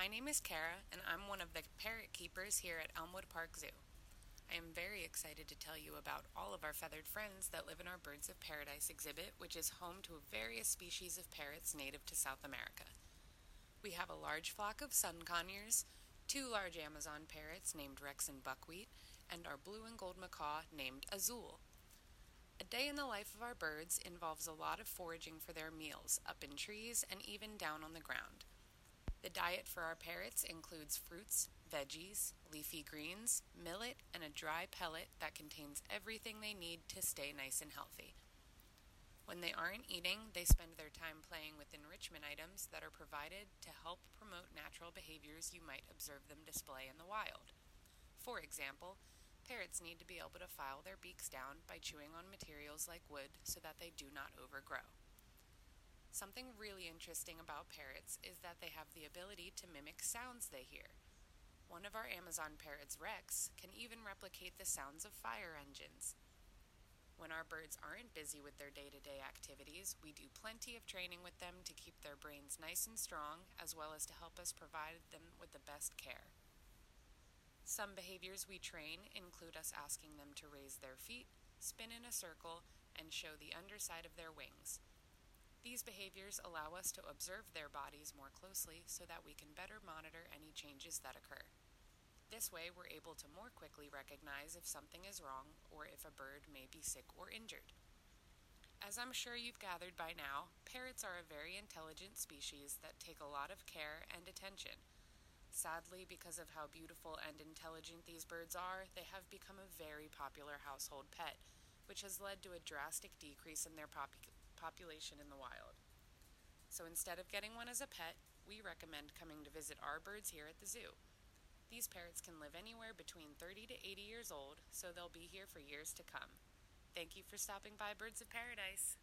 My name is Kara, and I'm one of the parrot keepers here at Elmwood Park Zoo. I am very excited to tell you about all of our feathered friends that live in our Birds of Paradise exhibit, which is home to various species of parrots native to South America. We have a large flock of sun conures, two large Amazon parrots named Rex and Buckwheat, and our blue and gold macaw named Azul. A day in the life of our birds involves a lot of foraging for their meals, up in trees and even down on the ground. The diet for our parrots includes fruits, veggies, leafy greens, millet, and a dry pellet that contains everything they need to stay nice and healthy. When they aren't eating, they spend their time playing with enrichment items that are provided to help promote natural behaviors you might observe them display in the wild. For example, parrots need to be able to file their beaks down by chewing on materials like wood so that they do not overgrow. Something really interesting about parrots is that they have the ability to mimic sounds they hear. One of our Amazon parrots, Rex, can even replicate the sounds of fire engines. When our birds aren't busy with their day to day activities, we do plenty of training with them to keep their brains nice and strong, as well as to help us provide them with the best care. Some behaviors we train include us asking them to raise their feet, spin in a circle, and show the underside of their wings. These behaviors allow us to observe their bodies more closely so that we can better monitor any changes that occur. This way, we're able to more quickly recognize if something is wrong or if a bird may be sick or injured. As I'm sure you've gathered by now, parrots are a very intelligent species that take a lot of care and attention. Sadly, because of how beautiful and intelligent these birds are, they have become a very popular household pet, which has led to a drastic decrease in their pop- population in the wild. So instead of getting one as a pet, we recommend coming to visit our birds here at the zoo. These parrots can live anywhere between 30 to 80 years old, so they'll be here for years to come. Thank you for stopping by Birds of Paradise.